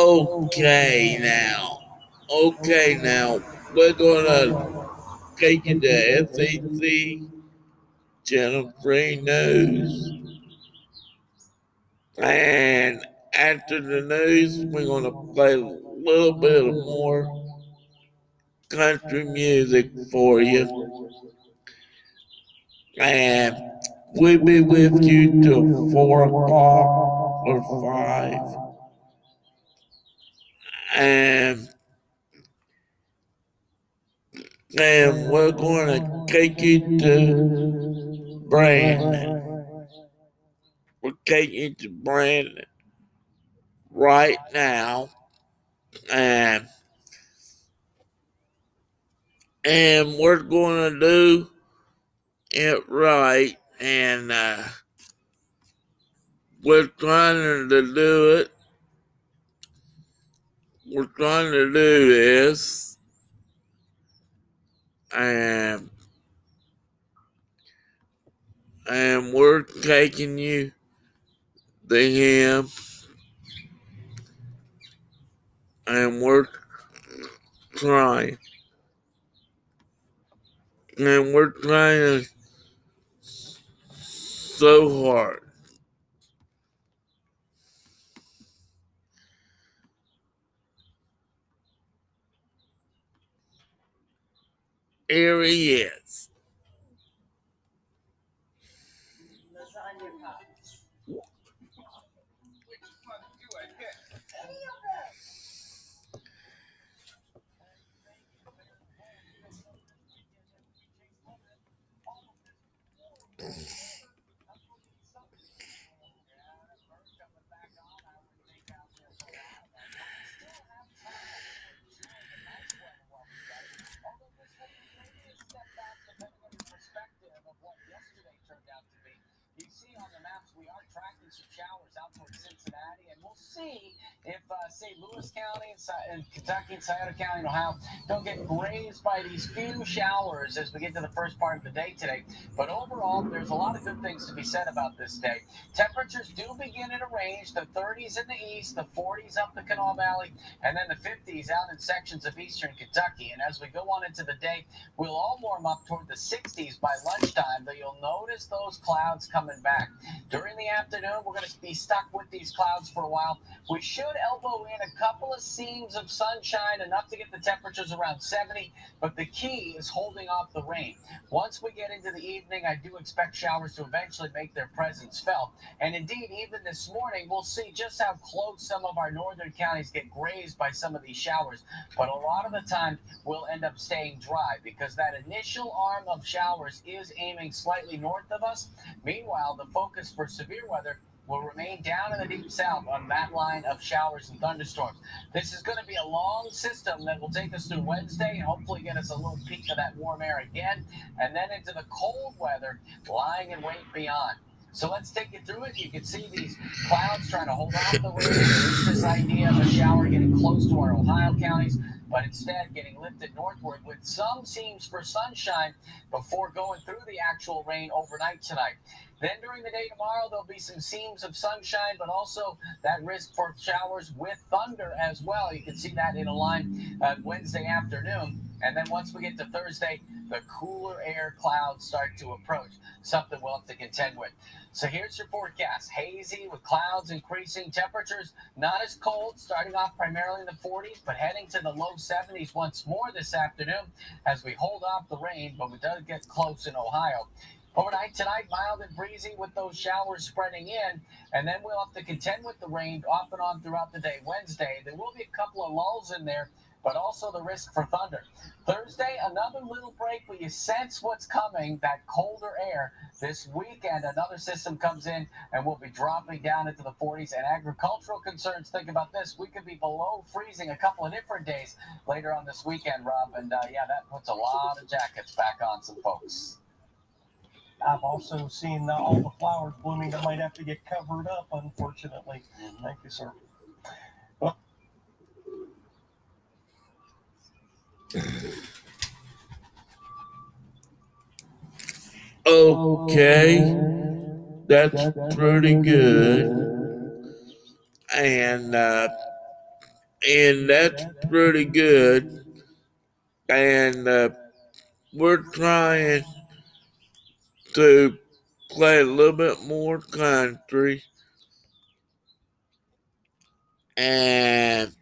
Okay, now. Okay, now. We're gonna take you to SEC Channel 3 News. And after the news, we're gonna play a little bit more country music for you. And we'll be with you till four o'clock or five. And and we're gonna take you to Brandon. We're taking you to Brandon right now. And and we're gonna do it right and uh, we're trying to do it. We're trying to do this, and and we're taking you to him, and we're trying, and we're trying so hard. Here he is. see on the map. Here he is. see if, uh, say, Lewis County and, and Kentucky and Scioto County and Ohio don't get grazed by these few showers as we get to the first part of the day today. But overall, there's a lot of good things to be said about this day. Temperatures do begin in a range the 30s in the east, the 40s up the Kanawha Valley, and then the 50s out in sections of eastern Kentucky. And as we go on into the day, we'll all warm up toward the 60s by lunchtime, though you'll notice those clouds coming back. During the afternoon, we're going to be stuck with these clouds for a while. We should elbow in a couple of seams of sunshine, enough to get the temperatures around 70, but the key is holding off the rain. Once we get into the evening, I do expect showers to eventually make their presence felt. And indeed, even this morning, we'll see just how close some of our northern counties get grazed by some of these showers. But a lot of the time, we'll end up staying dry because that initial arm of showers is aiming slightly north of us. Meanwhile, the focus for severe weather will remain down in the deep south on that line of showers and thunderstorms. This is going to be a long system that will take us through Wednesday and hopefully get us a little peek of that warm air again, and then into the cold weather lying in wait beyond. So let's take you through it. You can see these clouds trying to hold off the rain. This idea of a shower getting close to our Ohio counties, but instead getting lifted northward with some seams for sunshine before going through the actual rain overnight tonight. Then during the day tomorrow, there'll be some seams of sunshine, but also that risk for showers with thunder as well. You can see that in a line uh, Wednesday afternoon. And then once we get to Thursday, the cooler air clouds start to approach, something we'll have to contend with. So here's your forecast hazy with clouds increasing temperatures, not as cold, starting off primarily in the 40s, but heading to the low 70s once more this afternoon as we hold off the rain, but we does get close in Ohio. Overnight tonight, mild and breezy with those showers spreading in, and then we'll have to contend with the rain off and on throughout the day. Wednesday, there will be a couple of lulls in there, but also the risk for thunder. Thursday, another little break where you sense what's coming, that colder air. This weekend, another system comes in and we'll be dropping down into the 40s. And agricultural concerns, think about this. We could be below freezing a couple of different days later on this weekend, Rob. And uh, yeah, that puts a lot of jackets back on some folks. I've also seen uh, all the flowers blooming that might have to get covered up, unfortunately. Thank you, sir. Okay, that's pretty good. And uh, and that's pretty good. And uh, we're trying to play a little bit more country and